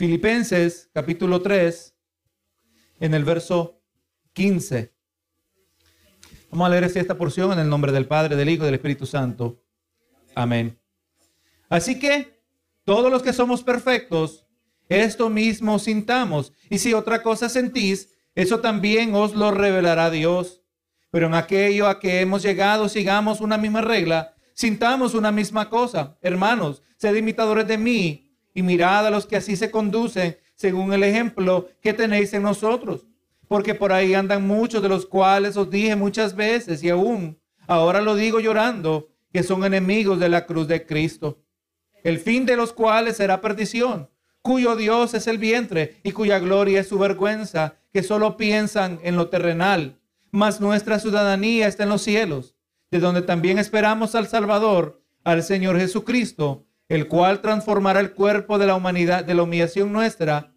Filipenses capítulo 3, en el verso 15. Vamos a leer esta porción en el nombre del Padre, del Hijo y del Espíritu Santo. Amén. Así que todos los que somos perfectos, esto mismo sintamos. Y si otra cosa sentís, eso también os lo revelará Dios. Pero en aquello a que hemos llegado, sigamos una misma regla, sintamos una misma cosa. Hermanos, sed imitadores de mí y mirad a los que así se conducen según el ejemplo que tenéis en nosotros. Porque por ahí andan muchos de los cuales os dije muchas veces y aún ahora lo digo llorando, que son enemigos de la cruz de Cristo, el fin de los cuales será perdición, cuyo Dios es el vientre y cuya gloria es su vergüenza, que solo piensan en lo terrenal, mas nuestra ciudadanía está en los cielos, de donde también esperamos al Salvador, al Señor Jesucristo, el cual transformará el cuerpo de la humanidad, de la humillación nuestra,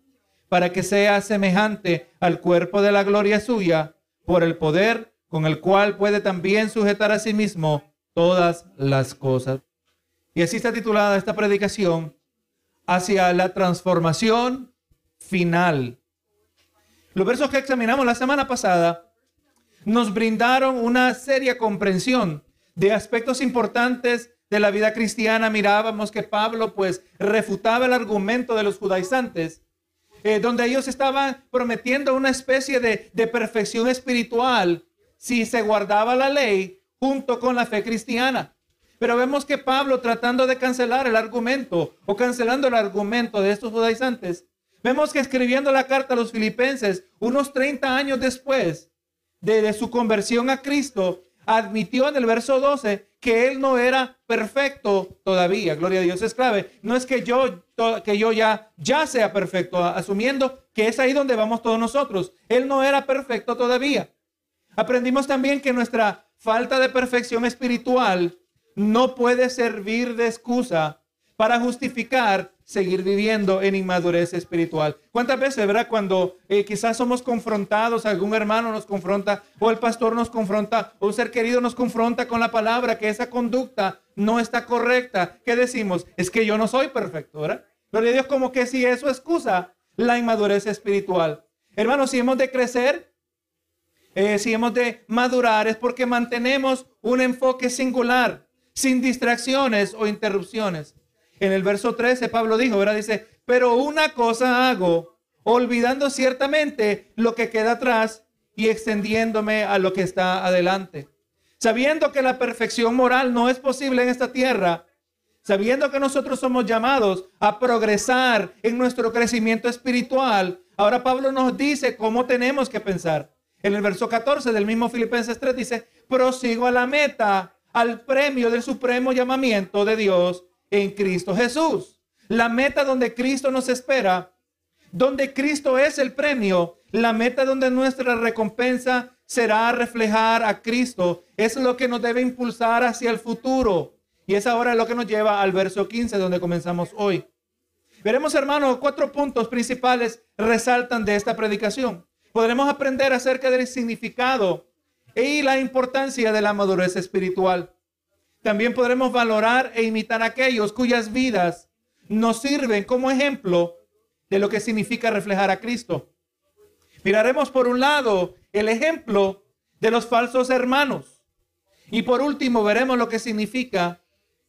para que sea semejante al cuerpo de la gloria suya, por el poder con el cual puede también sujetar a sí mismo todas las cosas. Y así está titulada esta predicación, hacia la transformación final. Los versos que examinamos la semana pasada nos brindaron una seria comprensión de aspectos importantes de la vida cristiana mirábamos que Pablo pues refutaba el argumento de los judaizantes, eh, donde ellos estaban prometiendo una especie de, de perfección espiritual si se guardaba la ley junto con la fe cristiana. Pero vemos que Pablo tratando de cancelar el argumento o cancelando el argumento de estos judaizantes, vemos que escribiendo la carta a los filipenses unos 30 años después de, su conversión a Cristo, admitió en el verso 12 que él no era perfecto todavía. Gloria a Dios es clave. No es que yo, que yo ya, ya sea perfecto, asumiendo que es ahí donde vamos todos nosotros. Él no era perfecto todavía. Aprendimos también que nuestra falta de perfección espiritual no puede servir de excusa para justificar seguir viviendo en inmadurez espiritual. ¿Cuántas veces, verdad? Cuando eh, quizás somos confrontados, algún hermano nos confronta, o el pastor nos confronta, o un ser querido nos confronta con la palabra que esa conducta no está correcta, ¿qué decimos? Es que yo no soy perfecto, ¿verdad? Pero Dios como que si eso excusa la inmadurez espiritual. Hermanos, si hemos de crecer, eh, si hemos de madurar, es porque mantenemos un enfoque singular, sin distracciones o interrupciones. En el verso 13 Pablo dijo, ¿verdad? Dice, pero una cosa hago, olvidando ciertamente lo que queda atrás y extendiéndome a lo que está adelante. Sabiendo que la perfección moral no es posible en esta tierra, sabiendo que nosotros somos llamados a progresar en nuestro crecimiento espiritual, ahora Pablo nos dice cómo tenemos que pensar. En el verso 14 del mismo Filipenses 3 dice, prosigo a la meta, al premio del supremo llamamiento de Dios en Cristo Jesús. La meta donde Cristo nos espera, donde Cristo es el premio, la meta donde nuestra recompensa será reflejar a Cristo, es lo que nos debe impulsar hacia el futuro. Y es ahora lo que nos lleva al verso 15 donde comenzamos hoy. Veremos, hermanos, cuatro puntos principales resaltan de esta predicación. Podremos aprender acerca del significado y la importancia de la madurez espiritual. También podremos valorar e imitar a aquellos cuyas vidas nos sirven como ejemplo de lo que significa reflejar a Cristo. Miraremos por un lado el ejemplo de los falsos hermanos. Y por último veremos lo que significa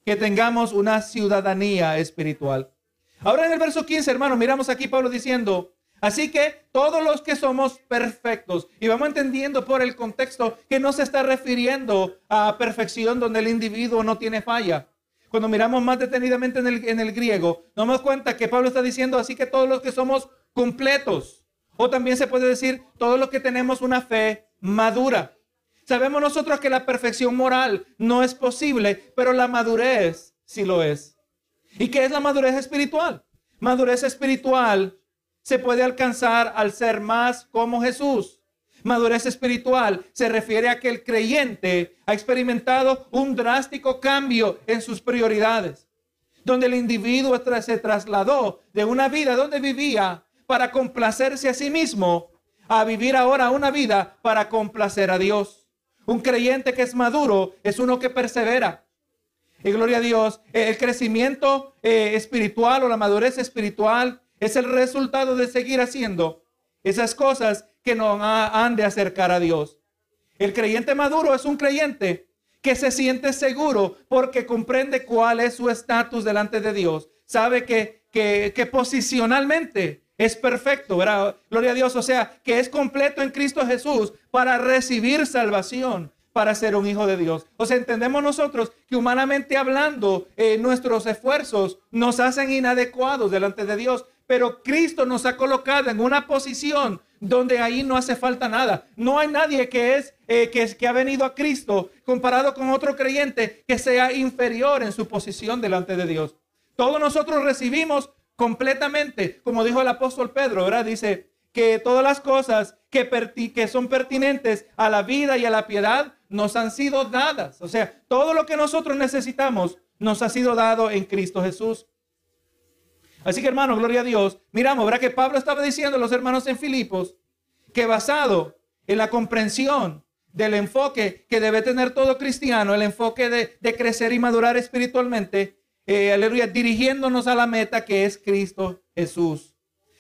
que tengamos una ciudadanía espiritual. Ahora en el verso 15, hermanos, miramos aquí Pablo diciendo, Así que todos los que somos perfectos, y vamos entendiendo por el contexto que no se está refiriendo a perfección donde el individuo no tiene falla. Cuando miramos más detenidamente en el, griego, nos damos cuenta que Pablo está diciendo, así que todos los que somos completos, o también se puede decir, todos los que tenemos una fe madura. Sabemos nosotros que la perfección moral no es posible, pero la madurez sí lo es. ¿Y qué es la madurez espiritual? Madurez espiritual se puede alcanzar al ser más como Jesús. Madurez espiritual se refiere a que el creyente ha experimentado un drástico cambio en sus prioridades, donde el individuo se trasladó de una vida donde vivía para complacerse a sí mismo a vivir ahora una vida para complacer a Dios. Un creyente que es maduro es uno que persevera. Y gloria a Dios, el crecimiento eh, espiritual o la madurez espiritual es el resultado de seguir haciendo esas cosas que nos han de acercar a Dios. El creyente maduro es un creyente que se siente seguro porque comprende cuál es su estatus delante de Dios. Sabe que, que, que posicionalmente es perfecto, ¿verdad? Gloria a Dios. O sea, que es completo en Cristo Jesús para recibir salvación, para ser un hijo de Dios. O sea, entendemos nosotros que humanamente hablando, eh, nuestros esfuerzos nos hacen inadecuados delante de Dios, pero Cristo nos ha colocado en una posición donde ahí no hace falta nada. No hay nadie que es eh, que, que ha venido a Cristo comparado con otro creyente que sea inferior en su posición delante de Dios. Todos nosotros recibimos completamente, como dijo el apóstol Pedro, ¿verdad? Dice que todas las cosas que, que son pertinentes a la vida y a la piedad nos han sido dadas. O sea, todo lo que nosotros necesitamos nos ha sido dado en Cristo Jesús. Así que hermano, gloria a Dios. Miramos, ¿verdad? Que Pablo estaba diciendo a los hermanos en Filipos que basado en la comprensión del enfoque que debe tener todo cristiano, el enfoque de, de crecer y madurar espiritualmente, eh, aleluya, dirigiéndonos a la meta que es Cristo Jesús.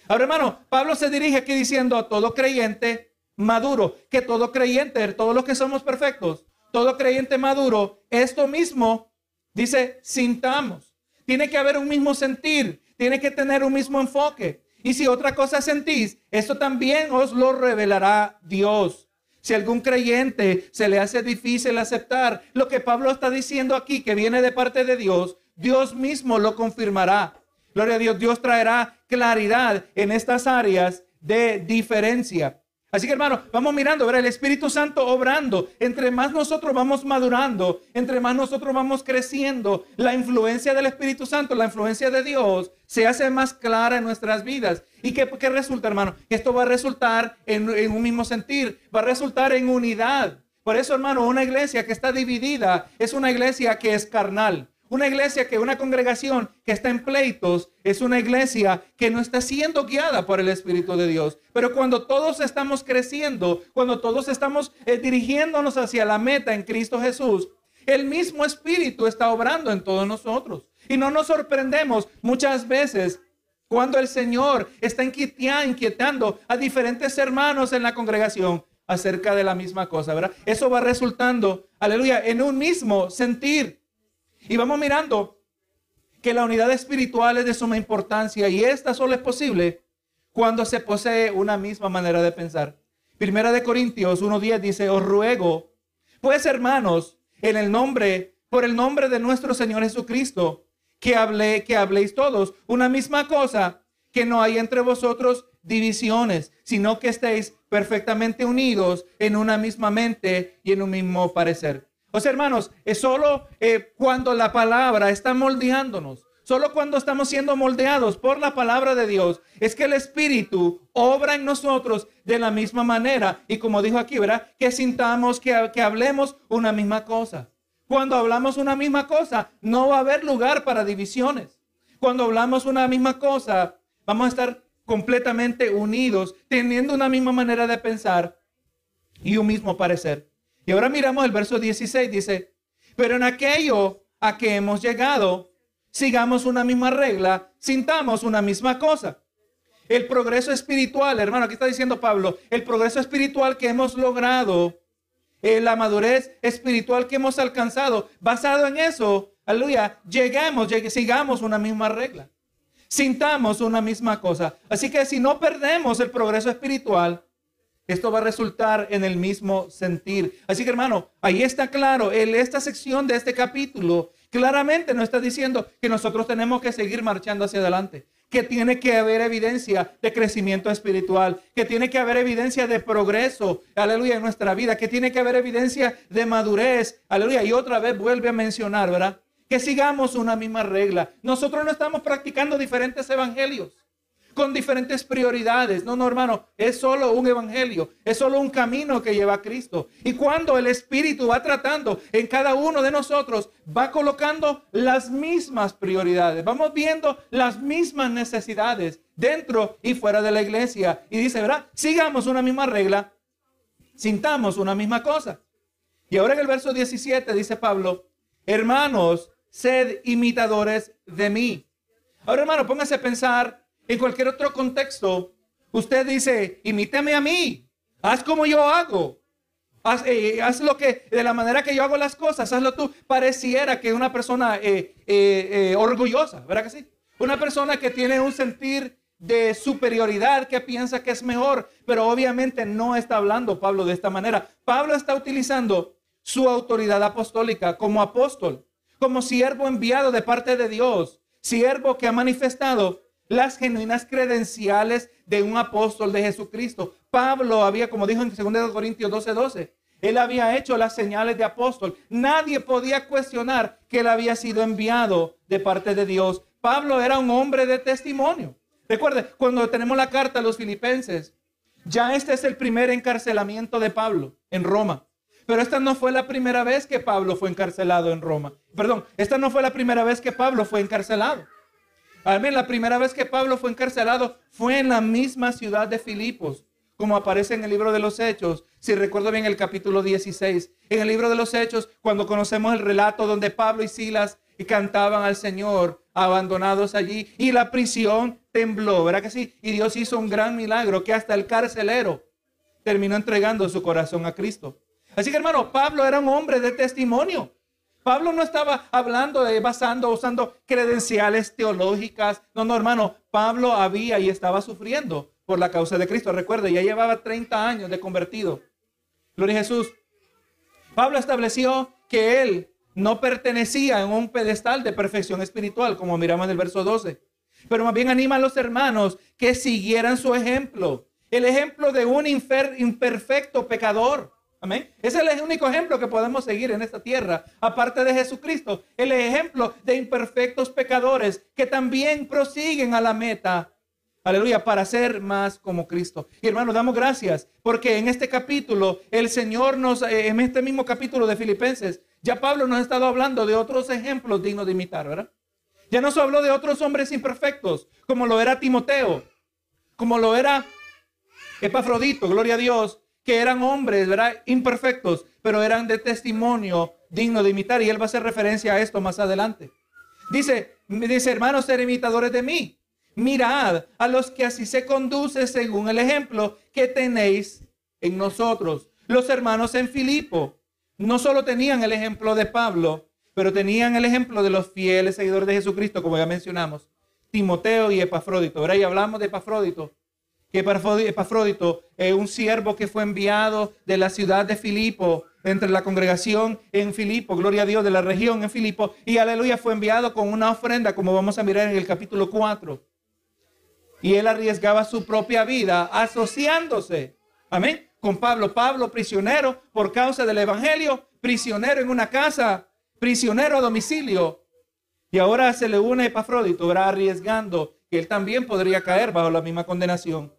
Ahora, hermano, Pablo se dirige aquí diciendo a todo creyente maduro, que todo creyente, todos los que somos perfectos, todo creyente maduro, esto mismo, dice, sintamos. Tiene que haber un mismo sentir, tiene que tener un mismo enfoque. Y si otra cosa sentís, esto también os lo revelará Dios. Si algún creyente se le hace difícil aceptar lo que Pablo está diciendo aquí, que viene de parte de Dios, Dios mismo lo confirmará. Gloria a Dios, Dios traerá claridad en estas áreas de diferencia. Así que hermano, vamos mirando, ver el Espíritu Santo obrando. Entre más nosotros vamos madurando, entre más nosotros vamos creciendo, la influencia del Espíritu Santo, la influencia de Dios, se hace más clara en nuestras vidas. ¿Y qué, resulta, hermano? Esto va a resultar en, en un mismo sentir, va a resultar en unidad. Por eso, hermano, una iglesia que está dividida es una iglesia que es carnal. Una iglesia que, una congregación que está en pleitos, es una iglesia que no está siendo guiada por el Espíritu de Dios. Pero cuando todos estamos creciendo, cuando todos estamos eh, dirigiéndonos hacia la meta en Cristo Jesús, el mismo Espíritu está obrando en todos nosotros. Y no nos sorprendemos muchas veces cuando el Señor está inquietando a diferentes hermanos en la congregación acerca de la misma cosa, ¿verdad? Eso va resultando, aleluya, en un mismo sentir. Y vamos mirando que la unidad espiritual es de suma importancia y esta solo es posible cuando se posee una misma manera de pensar. Primera de Corintios 1.10 dice, os ruego, pues hermanos, en el nombre, por el nombre de nuestro Señor Jesucristo, que hable, que habléis todos una misma cosa, que no hay entre vosotros divisiones, sino que estéis perfectamente unidos en una misma mente y en un mismo parecer. O sea, hermanos, es solo eh, cuando la palabra está moldeándonos, solo cuando estamos siendo moldeados por la palabra de Dios, es que el Espíritu obra en nosotros de la misma manera. Y como dijo aquí, ¿verdad? Que sintamos, que, que hablemos una misma cosa. Cuando hablamos una misma cosa, no va a haber lugar para divisiones. Cuando hablamos una misma cosa, vamos a estar completamente unidos, teniendo una misma manera de pensar y un mismo parecer. Y ahora miramos el verso 16, dice, pero en aquello a que hemos llegado, sigamos una misma regla, sintamos una misma cosa. El progreso espiritual, hermano, aquí está diciendo Pablo, el progreso espiritual que hemos logrado, eh, la madurez espiritual que hemos alcanzado, basado en eso, aleluya, lleguemos, sigamos una misma regla, sintamos una misma cosa. Así que si no perdemos el progreso espiritual, esto va a resultar en el mismo sentir. Así que hermano, ahí está claro, en esta sección de este capítulo claramente nos está diciendo que nosotros tenemos que seguir marchando hacia adelante, que tiene que haber evidencia de crecimiento espiritual, que tiene que haber evidencia de progreso, aleluya, en nuestra vida, que tiene que haber evidencia de madurez, aleluya. Y otra vez vuelve a mencionar, ¿verdad? Que sigamos una misma regla. Nosotros no estamos practicando diferentes evangelios con diferentes prioridades. No, no, hermano, es solo un evangelio, es solo un camino que lleva a Cristo. Y cuando el Espíritu va tratando en cada uno de nosotros, va colocando las mismas prioridades. Vamos viendo las mismas necesidades dentro y fuera de la iglesia. Y dice, ¿verdad? Sigamos una misma regla, sintamos una misma cosa. Y ahora en el verso 17 dice Pablo, hermanos, sed imitadores de mí. Ahora, hermano, póngase a pensar En cualquier otro contexto, usted dice, imíteme a mí, haz como yo hago. Haz, eh, haz, lo que, de la manera que yo hago las cosas, hazlo tú. Pareciera que una persona eh, eh, orgullosa, ¿verdad que sí? Una persona que tiene un sentir de superioridad, que piensa que es mejor, pero obviamente no está hablando Pablo de esta manera. Pablo está utilizando su autoridad apostólica como apóstol, como siervo enviado de parte de Dios, siervo que ha manifestado las genuinas credenciales de un apóstol de Jesucristo. Pablo había, como dijo en 2 Corintios 12, 12, él había hecho las señales de apóstol. Nadie podía cuestionar que él había sido enviado de parte de Dios. Pablo era un hombre de testimonio. Recuerde, cuando tenemos la carta a los filipenses, ya este es el primer encarcelamiento de Pablo en Roma. Pero esta no fue la primera vez que Pablo fue encarcelado en Roma. Perdón, esta no fue la primera vez que Pablo fue encarcelado. Amén, la primera vez que Pablo fue encarcelado fue en la misma ciudad de Filipos, como aparece en el libro de los Hechos, si recuerdo bien el capítulo 16. En el libro de los Hechos, cuando conocemos el relato donde Pablo y Silas cantaban al Señor, abandonados allí, y la prisión tembló, ¿verdad que sí? Y Dios hizo un gran milagro que hasta el carcelero terminó entregando su corazón a Cristo. Así que hermano, Pablo era un hombre de testimonio. Pablo no estaba hablando de basando, usando credenciales teológicas. No, no, hermano, Pablo había y estaba sufriendo por la causa de Cristo. Recuerde, ya llevaba 30 años de convertido. Gloria a Jesús. Pablo estableció que él no pertenecía en un pedestal de perfección espiritual, como miramos en el verso 12. Pero más bien anima a los hermanos que siguieran su ejemplo. El ejemplo de un imperfecto pecador Amén. Ese es el único ejemplo que podemos seguir en esta tierra, aparte de Jesucristo. El ejemplo de imperfectos pecadores que también prosiguen a la meta. Aleluya, para ser más como Cristo. Y hermano, damos gracias porque en este capítulo el Señor nos, eh, en este mismo capítulo de Filipenses, ya Pablo nos ha estado hablando de otros ejemplos dignos de imitar, ¿verdad? Ya nos habló de otros hombres imperfectos, como lo era Timoteo, como lo era Epafrodito, gloria a Dios, que eran hombres, ¿verdad? Imperfectos, pero eran de testimonio digno de imitar. Y él va a hacer referencia a esto más adelante. Dice, dice, hermanos, ser imitadores de mí. Mirad a los que así se conduce según el ejemplo que tenéis en nosotros. Los hermanos en Filipo no solo tenían el ejemplo de Pablo, pero tenían el ejemplo de los fieles seguidores de Jesucristo, como ya mencionamos, Timoteo y Epafrodito. Ahora ya hablamos de Epafrodito que Epafrodito, eh, un siervo que fue enviado de la ciudad de Filipo, entre la congregación en Filipo, gloria a Dios, de la región en Filipo, y aleluya, fue enviado con una ofrenda, como vamos a mirar en el capítulo 4. Y él arriesgaba su propia vida asociándose, amén, con Pablo. Pablo, prisionero por causa del evangelio, prisionero en una casa, prisionero a domicilio. Y ahora se le une Epafrodito, va arriesgando que él también podría caer bajo la misma condenación.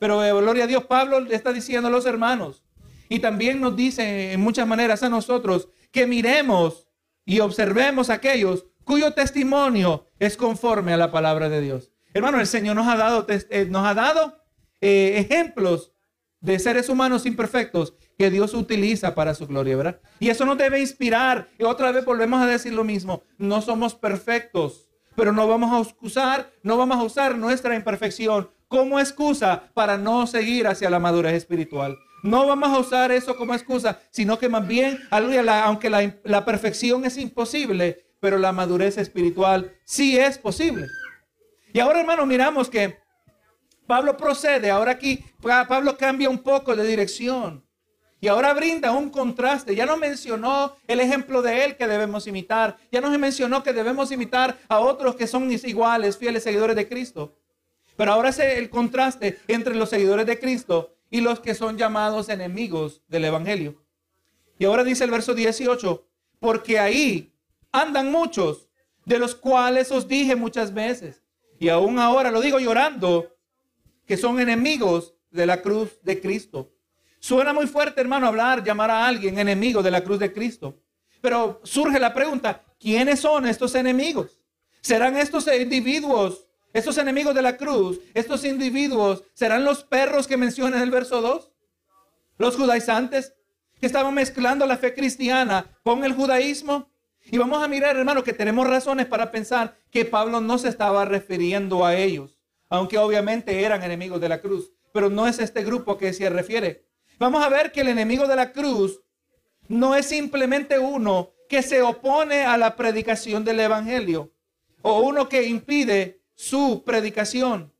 Pero eh, gloria a Dios, Pablo le está diciendo a los hermanos y también nos dice en muchas maneras a nosotros que miremos y observemos aquellos cuyo testimonio es conforme a la palabra de Dios. Hermano, el Señor nos ha dado, eh, nos ha dado eh, ejemplos de seres humanos imperfectos que Dios utiliza para su gloria, ¿verdad? Y eso nos debe inspirar. Y otra vez volvemos a decir lo mismo. No somos perfectos, pero no vamos a excusar, no vamos a usar nuestra imperfección como excusa para no seguir hacia la madurez espiritual. No vamos a usar eso como excusa, sino que más bien, aunque la, perfección es imposible, pero la madurez espiritual sí es posible. Y ahora, hermano, miramos que Pablo procede, ahora aquí Pablo cambia un poco de dirección. Y ahora brinda un contraste. Ya no mencionó el ejemplo de él que debemos imitar. Ya no se mencionó que debemos imitar a otros que son iguales, fieles seguidores de Cristo. Pero ahora es el contraste entre los seguidores de Cristo y los que son llamados enemigos del Evangelio. Y ahora dice el verso 18, porque ahí andan muchos, de los cuales os dije muchas veces, y aún ahora lo digo llorando, que son enemigos de la cruz de Cristo. Suena muy fuerte, hermano, hablar, llamar a alguien enemigo de la cruz de Cristo. Pero surge la pregunta, ¿quiénes son estos enemigos? ¿Serán estos individuos estos enemigos de la cruz, estos individuos, serán los perros que menciona en el verso 2. Los judaizantes que estaban mezclando la fe cristiana con el judaísmo. Y vamos a mirar, hermano, que tenemos razones para pensar que Pablo no se estaba refiriendo a ellos. aunque obviamente eran enemigos de la cruz. Pero no es este grupo que se refiere. Vamos a ver que el enemigo de la cruz no es simplemente uno que se opone a la predicación del Evangelio o uno que impide su predicación,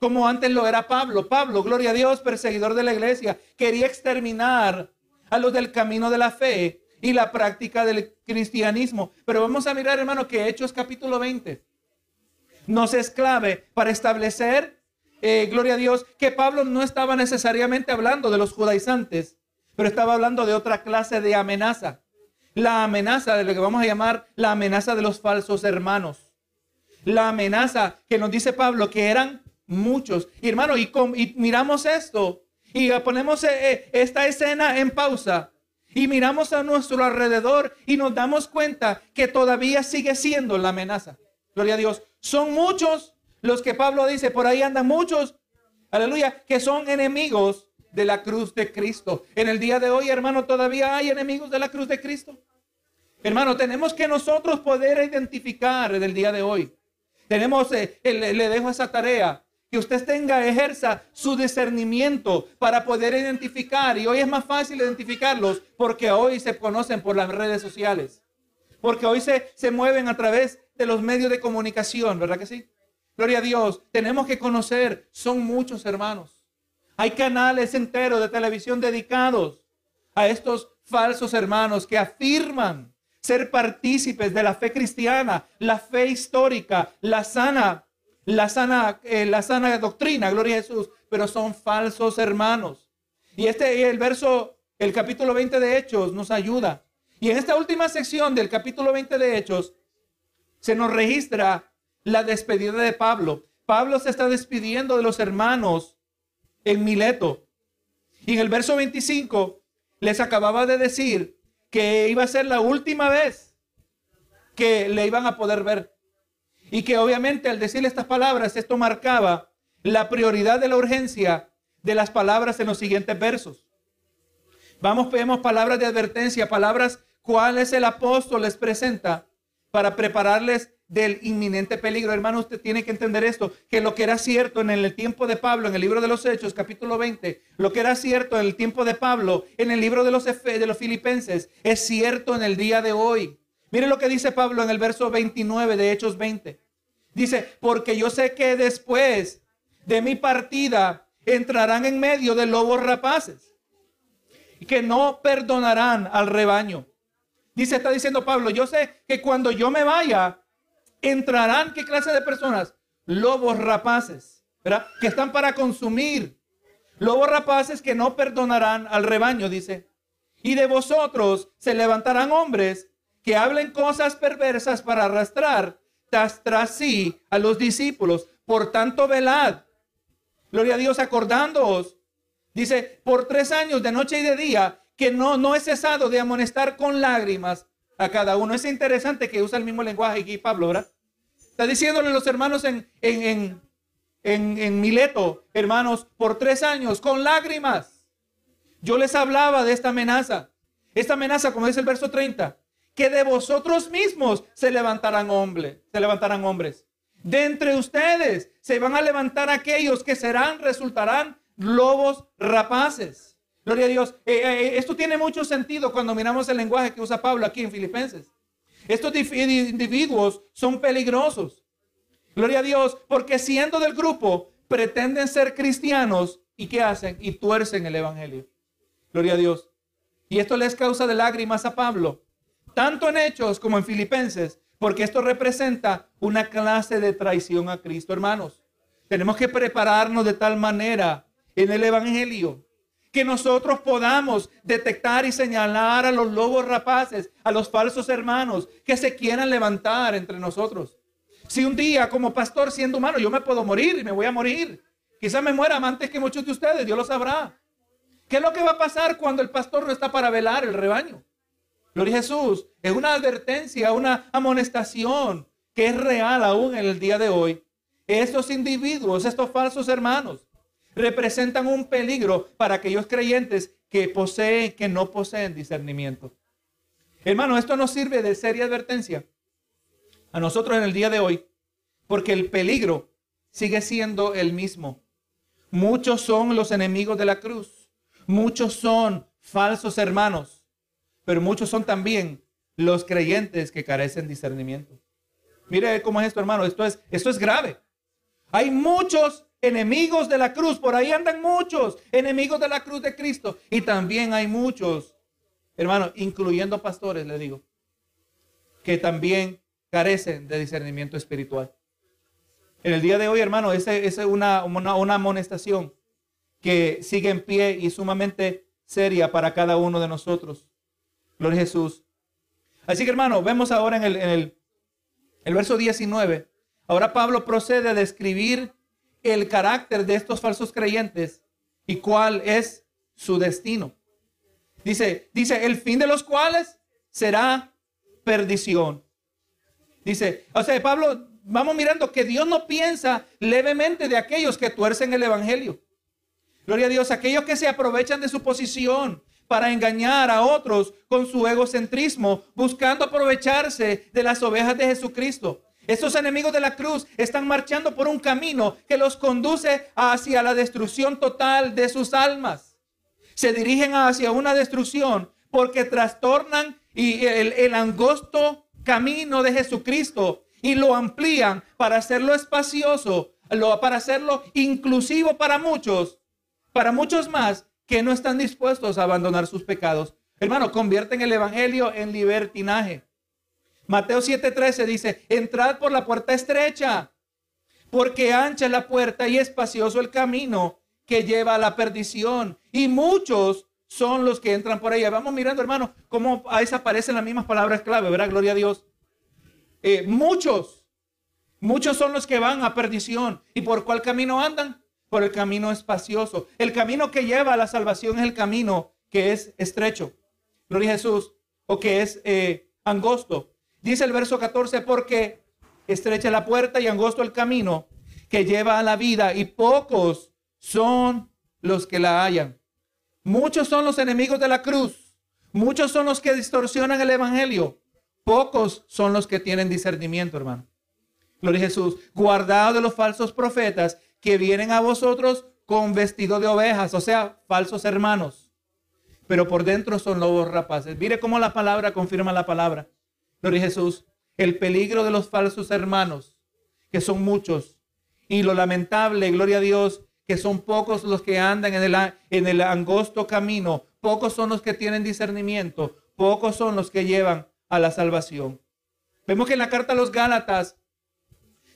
como antes lo era Pablo. Pablo, gloria a Dios, perseguidor de la iglesia, quería exterminar a los del camino de la fe y la práctica del cristianismo. Pero vamos a mirar, hermano, que Hechos capítulo 20 nos es clave para establecer, eh, gloria a Dios, que Pablo no estaba necesariamente hablando de los judaizantes, pero estaba hablando de otra clase de amenaza. La amenaza de lo que vamos a llamar la amenaza de los falsos hermanos. La amenaza que nos dice Pablo que eran muchos. Hermano, y, y miramos esto y ponemos eh, eh, esta escena en pausa y miramos a nuestro alrededor y nos damos cuenta que todavía sigue siendo la amenaza. Gloria a Dios. Son muchos los que Pablo dice, por ahí andan muchos, aleluya, que son enemigos de la cruz de Cristo. En el día de hoy, hermano, todavía hay enemigos de la cruz de Cristo. Hermano, tenemos que nosotros poder identificar en el día de hoy. Tenemos, eh, le dejo esa tarea que usted tenga, ejerza su discernimiento para poder identificar. Y hoy es más fácil identificarlos porque hoy se conocen por las redes sociales. Porque hoy se, se mueven a través de los medios de comunicación, ¿verdad que sí? Gloria a Dios. Tenemos que conocer, son muchos hermanos. Hay canales enteros de televisión dedicados a estos falsos hermanos que afirman ser partícipes de la fe cristiana, la fe histórica, la sana la sana, eh, la sana doctrina, gloria a Jesús, pero son falsos hermanos. Y este, el verso, el capítulo 20 de Hechos nos ayuda. Y en esta última sección del capítulo 20 de Hechos, se nos registra la despedida de Pablo. Pablo se está despidiendo de los hermanos en Mileto. Y en el verso 25 les acababa de decir que iba a ser la última vez que le iban a poder ver. Y que obviamente al decirle estas palabras, esto marcaba la prioridad de la urgencia de las palabras en los siguientes versos. Vamos, vemos palabras de advertencia, palabras cuales el apóstol les presenta para prepararles del inminente peligro. Hermano, usted tiene que entender esto, que lo que era cierto en el tiempo de Pablo, en el libro de los Hechos, capítulo 20, lo que era cierto en el tiempo de Pablo, en el libro de los, de los Filipenses, es cierto en el día de hoy. Mire lo que dice Pablo en el verso 29 de Hechos 20. Dice, porque yo sé que después de mi partida entrarán en medio de lobos rapaces que no perdonarán al rebaño. Dice, está diciendo Pablo, yo sé que cuando yo me vaya, entrarán, ¿qué clase de personas? Lobos rapaces, ¿verdad? Que están para consumir. Lobos rapaces que no perdonarán al rebaño, dice. Y de vosotros se levantarán hombres que hablen cosas perversas para arrastrar tras, sí a los discípulos. Por tanto, velad. Gloria a Dios, acordándoos. Dice, por tres años de noche y de día, que no, no he cesado de amonestar con lágrimas a cada uno. Es interesante que usa el mismo lenguaje aquí Pablo, ¿verdad? Está diciéndole a los hermanos en, en, en, en, en Mileto, hermanos, por tres años, con lágrimas. Yo les hablaba de esta amenaza. Esta amenaza, como dice el verso 30, que de vosotros mismos se levantarán hombres, se levantarán hombres. De entre ustedes se van a levantar aquellos que serán, resultarán lobos rapaces. Gloria a Dios. Eh, eh, eh, esto tiene mucho sentido cuando miramos el lenguaje que usa Pablo aquí en Filipenses. Estos individuos son peligrosos. Gloria a Dios, porque siendo del grupo pretenden ser cristianos y ¿qué hacen? Y tuercen el evangelio. Gloria a Dios. Y esto les causa de lágrimas a Pablo tanto en Hechos como en Filipenses, porque esto representa una clase de traición a Cristo, hermanos. Tenemos que prepararnos de tal manera en el Evangelio que nosotros podamos detectar y señalar a los lobos rapaces, a los falsos hermanos que se quieran levantar entre nosotros. Si un día como pastor siendo humano yo me puedo morir y me voy a morir, quizás me muera antes que muchos de ustedes, Dios lo sabrá. ¿Qué es lo que va a pasar cuando el pastor no está para velar el rebaño? Gloria a Jesús. Es una advertencia, una amonestación que es real aún en el día de hoy. Estos individuos, estos falsos hermanos, representan un peligro para aquellos creyentes que poseen, que no poseen discernimiento. Hermano, esto nos sirve de seria advertencia a nosotros en el día de hoy, porque el peligro sigue siendo el mismo. Muchos son los enemigos de la cruz. Muchos son falsos hermanos. Pero muchos son también los creyentes que carecen discernimiento. Mire cómo es esto, hermano. Esto es, esto es grave. Hay muchos enemigos de la cruz. Por ahí andan muchos enemigos de la cruz de Cristo. Y también hay muchos, hermano, incluyendo pastores, le digo, que también carecen de discernimiento espiritual. En el día de hoy, hermano, esa es una, una, una amonestación que sigue en pie y sumamente seria para cada uno de nosotros. Gloria Jesús. Así que, hermano, vemos ahora en el, en el, el verso 19. Ahora Pablo procede a describir el carácter de estos falsos creyentes y cuál es su destino. Dice, dice, el fin de los cuales será perdición. Dice, o sea, Pablo, vamos mirando que Dios no piensa levemente de aquellos que tuercen el Evangelio. Gloria a Dios, aquellos que se aprovechan de su posición para engañar a otros con su egocentrismo, buscando aprovecharse de las ovejas de Jesucristo. Estos enemigos de la cruz están marchando por un camino que los conduce hacia la destrucción total de sus almas. Se dirigen hacia una destrucción porque trastornan y el, angosto camino de Jesucristo y lo amplían para hacerlo espacioso, para hacerlo inclusivo para muchos, para muchos más que no están dispuestos a abandonar sus pecados. Hermano, convierten el evangelio en libertinaje. Mateo 7:13 dice, entrad por la puerta estrecha, porque ancha es la puerta y espacioso el camino que lleva a la perdición. Y muchos son los que entran por ella. Vamos mirando, hermano, cómo ahí aparecen las mismas palabras clave, ¿verdad? Gloria a Dios. Eh, muchos, muchos son los que van a perdición. ¿Y por cuál camino andan? Por el camino espacioso. El camino que lleva a la salvación es el camino que es estrecho. Gloria a Jesús. O que es eh, angosto. Dice el verso 14, porque estrecha la puerta y angosto el camino que lleva a la vida y pocos son los que la hallan. Muchos son los enemigos de la cruz. Muchos son los que distorsionan el evangelio. Pocos son los que tienen discernimiento, hermano. Gloria a Jesús. Guardado de los falsos profetas que vienen a vosotros con vestido de ovejas, o sea, falsos hermanos. Pero por dentro son lobos rapaces. Mire cómo la palabra confirma la palabra. Gloria a Jesús. El peligro de los falsos hermanos, que son muchos. Y lo lamentable, gloria a Dios, que son pocos los que andan en el, en el angosto camino. Pocos son los que tienen discernimiento. Pocos son los que llevan a la salvación. Vemos que en la carta a los Gálatas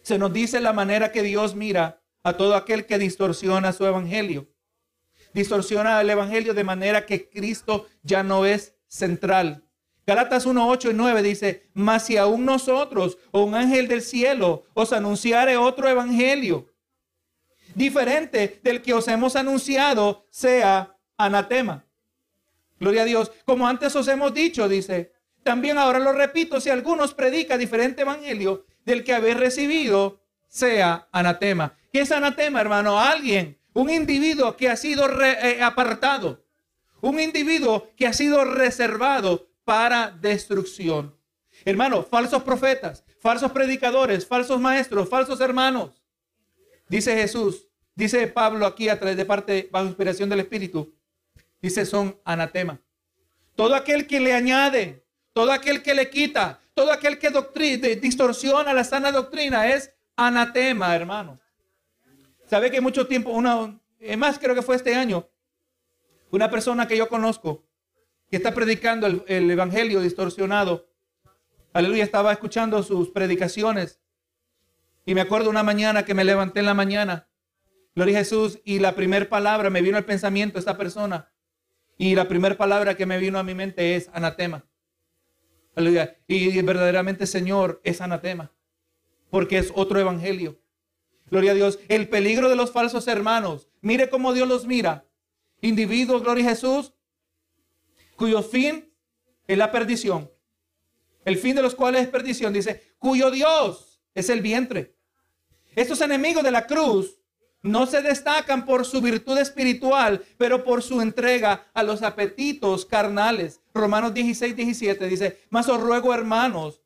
se nos dice la manera que Dios mira a todo aquel que distorsiona su evangelio. Distorsiona el evangelio de manera que Cristo ya no es central. Galatas 1, 8 y 9 dice, mas si aún nosotros o un ángel del cielo os anunciare otro evangelio, diferente del que os hemos anunciado, sea anatema. Gloria a Dios. Como antes os hemos dicho, dice, también ahora lo repito, si algunos predica diferente evangelio del que habéis recibido, sea anatema. ¿Qué es anatema, hermano? Alguien, un individuo que ha sido eh, apartado, un individuo que ha sido reservado para destrucción. Hermano, falsos profetas, falsos predicadores, falsos maestros, falsos hermanos. Dice Jesús, dice Pablo aquí a través de parte bajo inspiración del Espíritu, dice son anatema. Todo aquel que le añade, todo aquel que le quita, todo aquel que doctrina, distorsiona la sana doctrina es anatema, hermano. ¿Sabe que mucho tiempo, una, más creo que fue este año, una persona que yo conozco, que está predicando el, evangelio distorsionado. Aleluya, estaba escuchando sus predicaciones. Y me acuerdo una mañana que me levanté en la mañana. Gloria a Jesús. Y la primera palabra me vino al pensamiento esta persona. Y la primera palabra que me vino a mi mente es anatema. Aleluya. Y verdaderamente, Señor, es anatema. Porque es otro evangelio. Gloria a Dios. El peligro de los falsos hermanos. Mire cómo Dios los mira. Individuos, gloria a Jesús, cuyo fin es la perdición. El fin de los cuales es perdición, dice, cuyo Dios es el vientre. Estos enemigos de la cruz no se destacan por su virtud espiritual, pero por su entrega a los apetitos carnales. Romanos 16, 17 dice, mas os ruego hermanos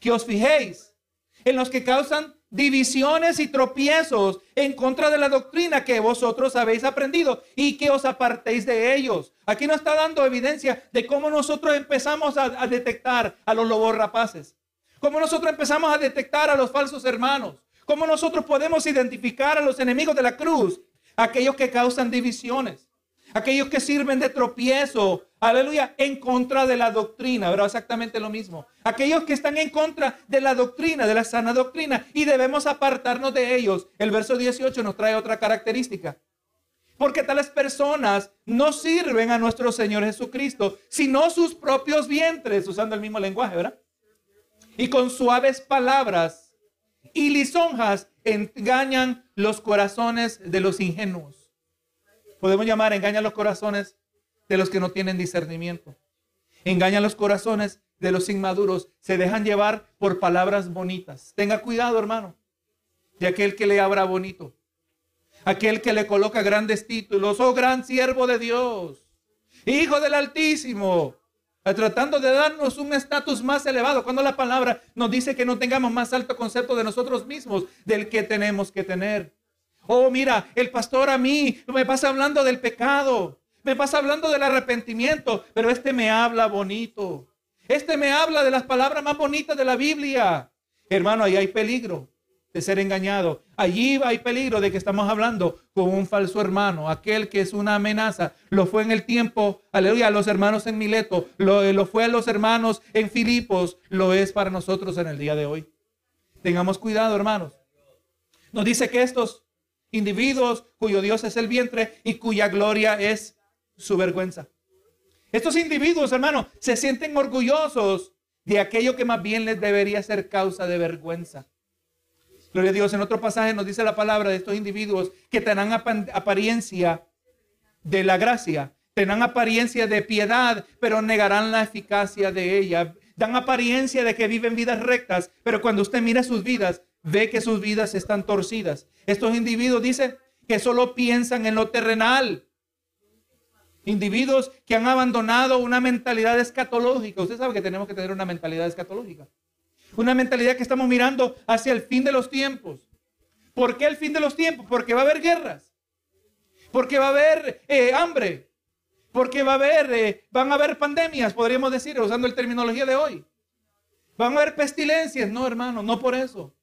que os fijéis en los que causan divisiones y tropiezos en contra de la doctrina que vosotros habéis aprendido y que os apartéis de ellos. Aquí nos está dando evidencia de cómo nosotros empezamos a, a detectar a los lobos rapaces, cómo nosotros empezamos a detectar a los falsos hermanos, cómo nosotros podemos identificar a los enemigos de la cruz, aquellos que causan divisiones, aquellos que sirven de tropiezo, aleluya, en contra de la doctrina, ¿verdad? Exactamente lo mismo. Aquellos que están en contra de la doctrina, de la sana doctrina, y debemos apartarnos de ellos. El verso 18 nos trae otra característica. Porque tales personas no sirven a nuestro Señor Jesucristo, sino sus propios vientres, usando el mismo lenguaje, ¿verdad? Y con suaves palabras y lisonjas engañan los corazones de los ingenuos podemos llamar engaña los corazones de los que no tienen discernimiento. Engaña los corazones de los inmaduros. Se dejan llevar por palabras bonitas. Tenga cuidado, hermano, de aquel que le abra bonito. Aquel que le coloca grandes títulos. Oh, gran siervo de Dios. Hijo del Altísimo. Tratando de darnos un estatus más elevado. Cuando la palabra nos dice que no tengamos más alto concepto de nosotros mismos del que tenemos que tener. Oh, mira, el pastor a mí me pasa hablando del pecado, me pasa hablando del arrepentimiento, pero este me habla bonito. Este me habla de las palabras más bonitas de la Biblia. Hermano, ahí hay peligro de ser engañado. Allí hay peligro de que estamos hablando con un falso hermano, aquel que es una amenaza. Lo fue en el tiempo, aleluya, a los hermanos en Mileto, lo, lo fue a los hermanos en Filipos, lo es para nosotros en el día de hoy. Tengamos cuidado, hermanos. Nos dice que estos individuos cuyo Dios es el vientre y cuya gloria es su vergüenza. Estos individuos, hermano, se sienten orgullosos de aquello que más bien les debería ser causa de vergüenza. Gloria a Dios. En otro pasaje nos dice la palabra de estos individuos que tendrán apariencia de la gracia, tendrán apariencia de piedad, pero negarán la eficacia de ella. Dan apariencia de que viven vidas rectas, pero cuando usted mira sus vidas, ve que sus vidas están torcidas. Estos individuos dicen que solo piensan en lo terrenal. Individuos que han abandonado una mentalidad escatológica. Usted sabe que tenemos que tener una mentalidad escatológica. Una mentalidad que estamos mirando hacia el fin de los tiempos. ¿Por qué el fin de los tiempos? Porque va a haber guerras. Porque va a haber eh, hambre. Porque va a haber, eh, van a haber pandemias, podríamos decir, usando el terminología de hoy. Van a haber pestilencias. No, hermano, no por eso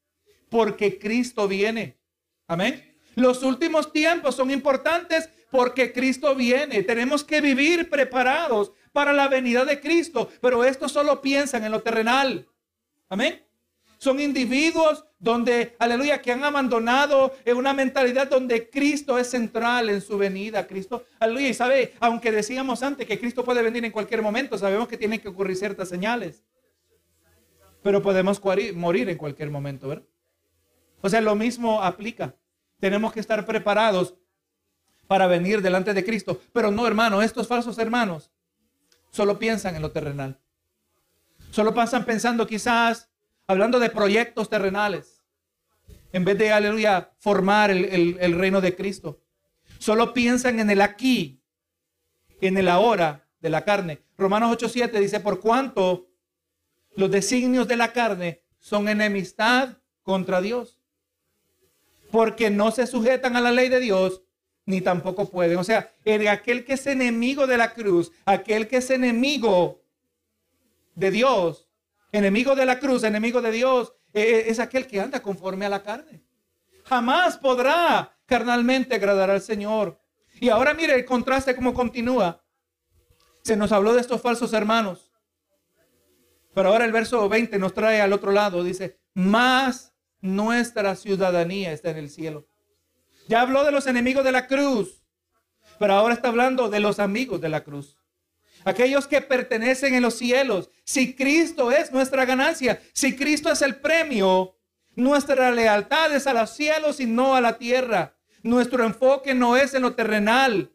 porque Cristo viene. Amén. Los últimos tiempos son importantes porque Cristo viene. Tenemos que vivir preparados para la venida de Cristo, pero estos solo piensan en lo terrenal. Amén. Son individuos donde, aleluya, que han abandonado una mentalidad donde Cristo es central en su venida. Cristo, aleluya, y sabe, aunque decíamos antes que Cristo puede venir en cualquier momento, sabemos que tienen que ocurrir ciertas señales. Pero podemos morir en cualquier momento, ¿verdad? O sea, lo mismo aplica. Tenemos que estar preparados para venir delante de Cristo. Pero no, hermano, estos falsos hermanos solo piensan en lo terrenal. Solo pasan pensando quizás, hablando de proyectos terrenales, en vez de, aleluya, formar el, el reino de Cristo. Solo piensan en el aquí, en el ahora de la carne. Romanos 8:7 dice, por cuanto los designios de la carne son enemistad contra Dios porque no se sujetan a la ley de Dios, ni tampoco pueden. O sea, el, aquel que es enemigo de la cruz, aquel que es enemigo de Dios, enemigo de la cruz, enemigo de Dios, e, e, es aquel que anda conforme a la carne. Jamás podrá carnalmente agradar al Señor. Y ahora mire el contraste como continúa. Se nos habló de estos falsos hermanos. Pero ahora el verso 20 nos trae al otro lado. Dice, más nuestra ciudadanía está en el cielo. Ya habló de los enemigos de la cruz, pero ahora está hablando de los amigos de la cruz. Aquellos que pertenecen en los cielos. Si Cristo es nuestra ganancia, si Cristo es el premio, nuestra lealtad es a los cielos y no a la tierra. Nuestro enfoque no es en lo terrenal.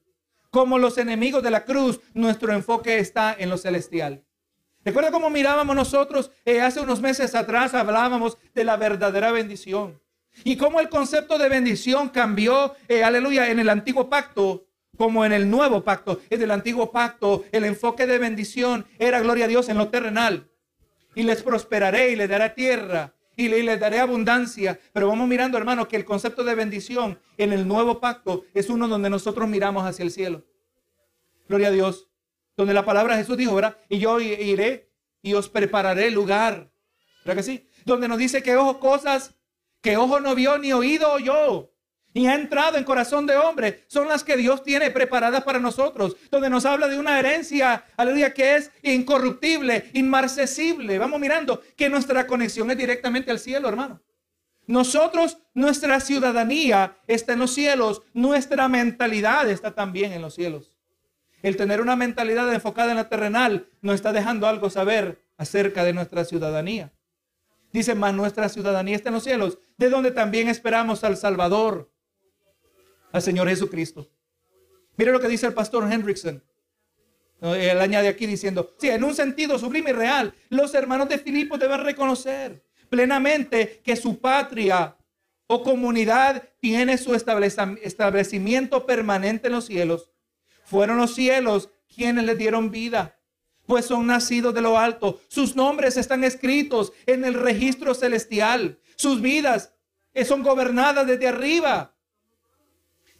Como los enemigos de la cruz, nuestro enfoque está en lo celestial. Recuerda cómo mirábamos nosotros eh, hace unos meses atrás, hablábamos de la verdadera bendición. Y cómo el concepto de bendición cambió, eh, aleluya, en el antiguo pacto como en el nuevo pacto. En el antiguo pacto el enfoque de bendición era gloria a Dios en lo terrenal. Y les prosperaré y les daré tierra y le, le daré abundancia. Pero vamos mirando, hermano, que el concepto de bendición en el nuevo pacto es uno donde nosotros miramos hacia el cielo. Gloria a Dios. Donde la palabra de Jesús dijo, ¿verdad? Y yo iré y os prepararé lugar. ¿Verdad que sí? Donde nos dice que ojo cosas que ojo no vio ni oído oyó y ha entrado en corazón de hombre, son las que Dios tiene preparadas para nosotros, donde nos habla de una herencia, aleluya, que es incorruptible, inmarcesible. Vamos mirando que nuestra conexión es directamente al cielo, hermano. Nosotros, nuestra ciudadanía está en los cielos, nuestra mentalidad está también en los cielos. El tener una mentalidad enfocada en la terrenal nos está dejando algo saber acerca de nuestra ciudadanía. Dice más, nuestra ciudadanía está en los cielos, de donde también esperamos al Salvador, al Señor Jesucristo. Mire lo que dice el pastor Hendrickson. Él añade aquí diciendo, sí, en un sentido sublime y real, los hermanos de Filipo deben reconocer plenamente que su patria o comunidad tiene su establecimiento permanente en los cielos. Fueron los cielos quienes le dieron vida, pues son nacidos de lo alto. Sus nombres están escritos en el registro celestial. Sus vidas son gobernadas desde arriba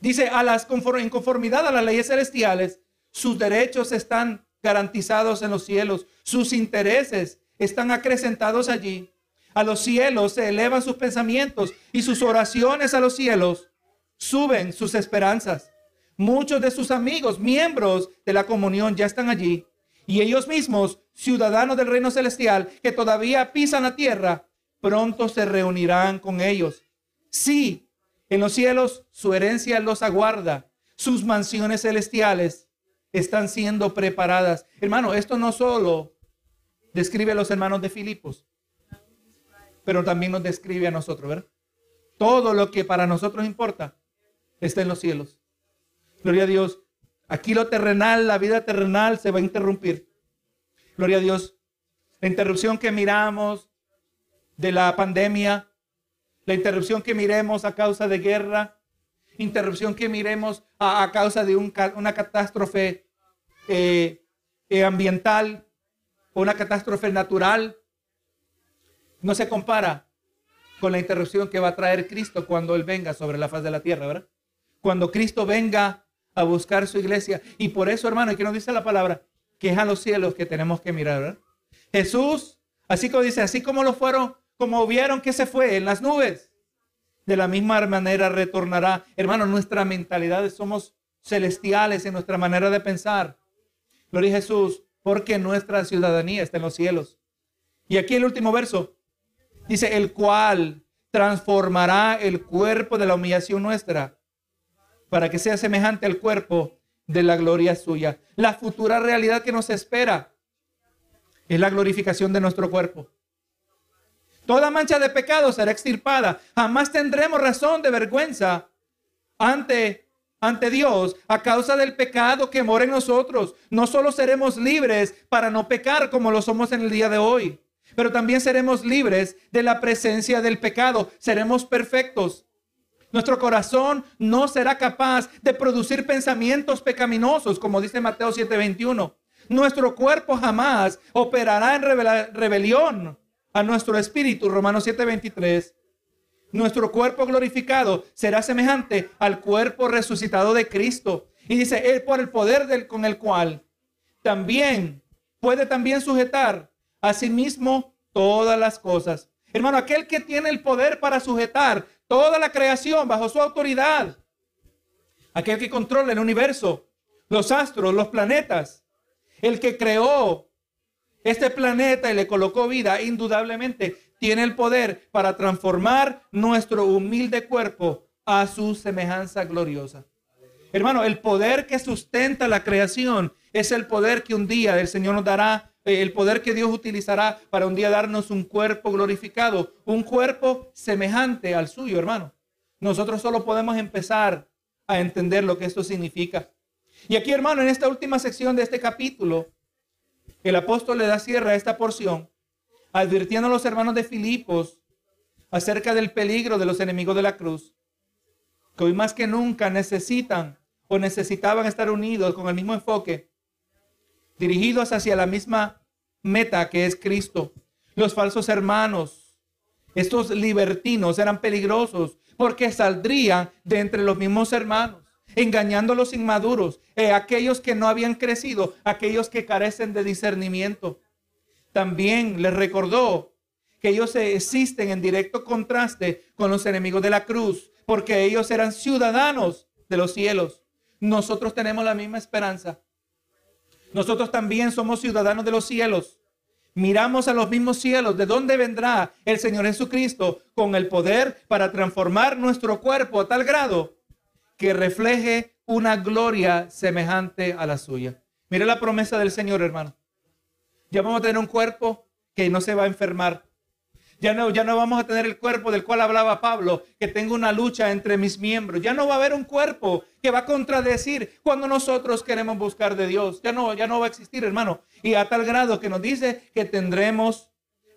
Dice, a las en conformidad a las leyes celestiales, sus derechos están garantizados en los cielos, sus intereses están acrecentados allí. A los cielos se elevan sus pensamientos y sus oraciones a los cielos suben sus esperanzas. Muchos de sus amigos, miembros de la comunión, ya están allí. Y ellos mismos, ciudadanos del reino celestial, que todavía pisan la tierra, pronto se reunirán con ellos. Sí, en los cielos su herencia los aguarda. Sus mansiones celestiales están siendo preparadas. Hermano, esto no solo describe a los hermanos de Filipos, pero también nos describe a nosotros. Todo lo que para nosotros importa está en los cielos. Gloria a Dios. Aquí lo terrenal, la vida terrenal se va a interrumpir. Gloria a Dios. La interrupción que miramos de la pandemia la interrupción que miremos a causa de guerra, interrupción que miremos a, causa de una catástrofe eh, eh, ambiental o una catástrofe natural, no se compara con la interrupción que va a traer Cristo cuando Él venga sobre la faz de la tierra, ¿verdad? Cuando Cristo venga a buscar su iglesia. Y por eso, hermano, aquí nos dice la palabra, que es a los cielos que tenemos que mirar. Jesús, así como dice, así como lo fueron como vieron que se fue en las nubes. De la misma manera retornará. Hermano, nuestra mentalidad somos celestiales en nuestra manera de pensar. Gloria a Jesús, porque nuestra ciudadanía está en los cielos. Y aquí el último verso dice, el cual transformará el cuerpo de la humillación nuestra para que sea semejante al cuerpo de la gloria suya. La futura realidad que nos espera es la glorificación de nuestro cuerpo. Toda mancha de pecado será extirpada. Jamás tendremos razón de vergüenza ante, ante Dios a causa del pecado que mora en nosotros. No solo seremos libres para no pecar como lo somos en el día de hoy, pero también seremos libres de la presencia del pecado. Seremos perfectos. Nuestro corazón no será capaz de producir pensamientos pecaminosos, como dice Mateo 7:21. Nuestro cuerpo jamás operará en rebelión a nuestro espíritu, Romanos 7:23, nuestro cuerpo glorificado será semejante al cuerpo resucitado de Cristo. Y dice, él por el poder del, con el cual también puede también sujetar a sí mismo todas las cosas. Hermano, aquel que tiene el poder para sujetar toda la creación bajo su autoridad. Aquel que controla el universo, los astros, los planetas. El que creó este planeta y le colocó vida, indudablemente tiene el poder para transformar nuestro humilde cuerpo a su semejanza gloriosa. Hermano, el poder que sustenta la creación es el poder que un día el Señor nos dará, el poder que Dios utilizará para un día darnos un cuerpo glorificado, un cuerpo semejante al suyo, hermano. Nosotros solo podemos empezar a entender lo que esto significa. Y aquí, hermano, en esta última sección de este capítulo, el apóstol le da cierre a esta porción, advirtiendo a los hermanos de Filipos acerca del peligro de los enemigos de la cruz, que hoy más que nunca necesitan o necesitaban estar unidos con el mismo enfoque, dirigidos hacia la misma meta que es Cristo. Los falsos hermanos Estos libertinos eran peligrosos porque saldrían de entre los mismos hermanos, engañando a los inmaduros, eh, aquellos que no habían crecido, aquellos que carecen de discernimiento. También les recordó que ellos existen en directo contraste con los enemigos de la cruz, porque ellos eran ciudadanos de los cielos. Nosotros tenemos la misma esperanza. Nosotros también somos ciudadanos de los cielos. Miramos a los mismos cielos. ¿De dónde vendrá el Señor Jesucristo con el poder para transformar nuestro cuerpo a tal grado que refleje una gloria semejante a la suya? Mire la promesa del Señor, hermano. Ya vamos a tener un cuerpo que no se va a enfermar, ya no, ya no vamos a tener el cuerpo del cual hablaba Pablo, que tengo una lucha entre mis miembros. Ya no va a haber un cuerpo que va a contradecir cuando nosotros queremos buscar de Dios. Ya no, ya no va a existir, hermano. Y a tal grado que nos dice que tendremos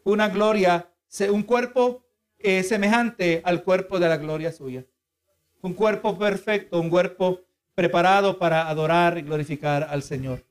una gloria, un cuerpo eh, semejante al cuerpo de la gloria suya. Un cuerpo perfecto, un cuerpo preparado para adorar y glorificar al Señor.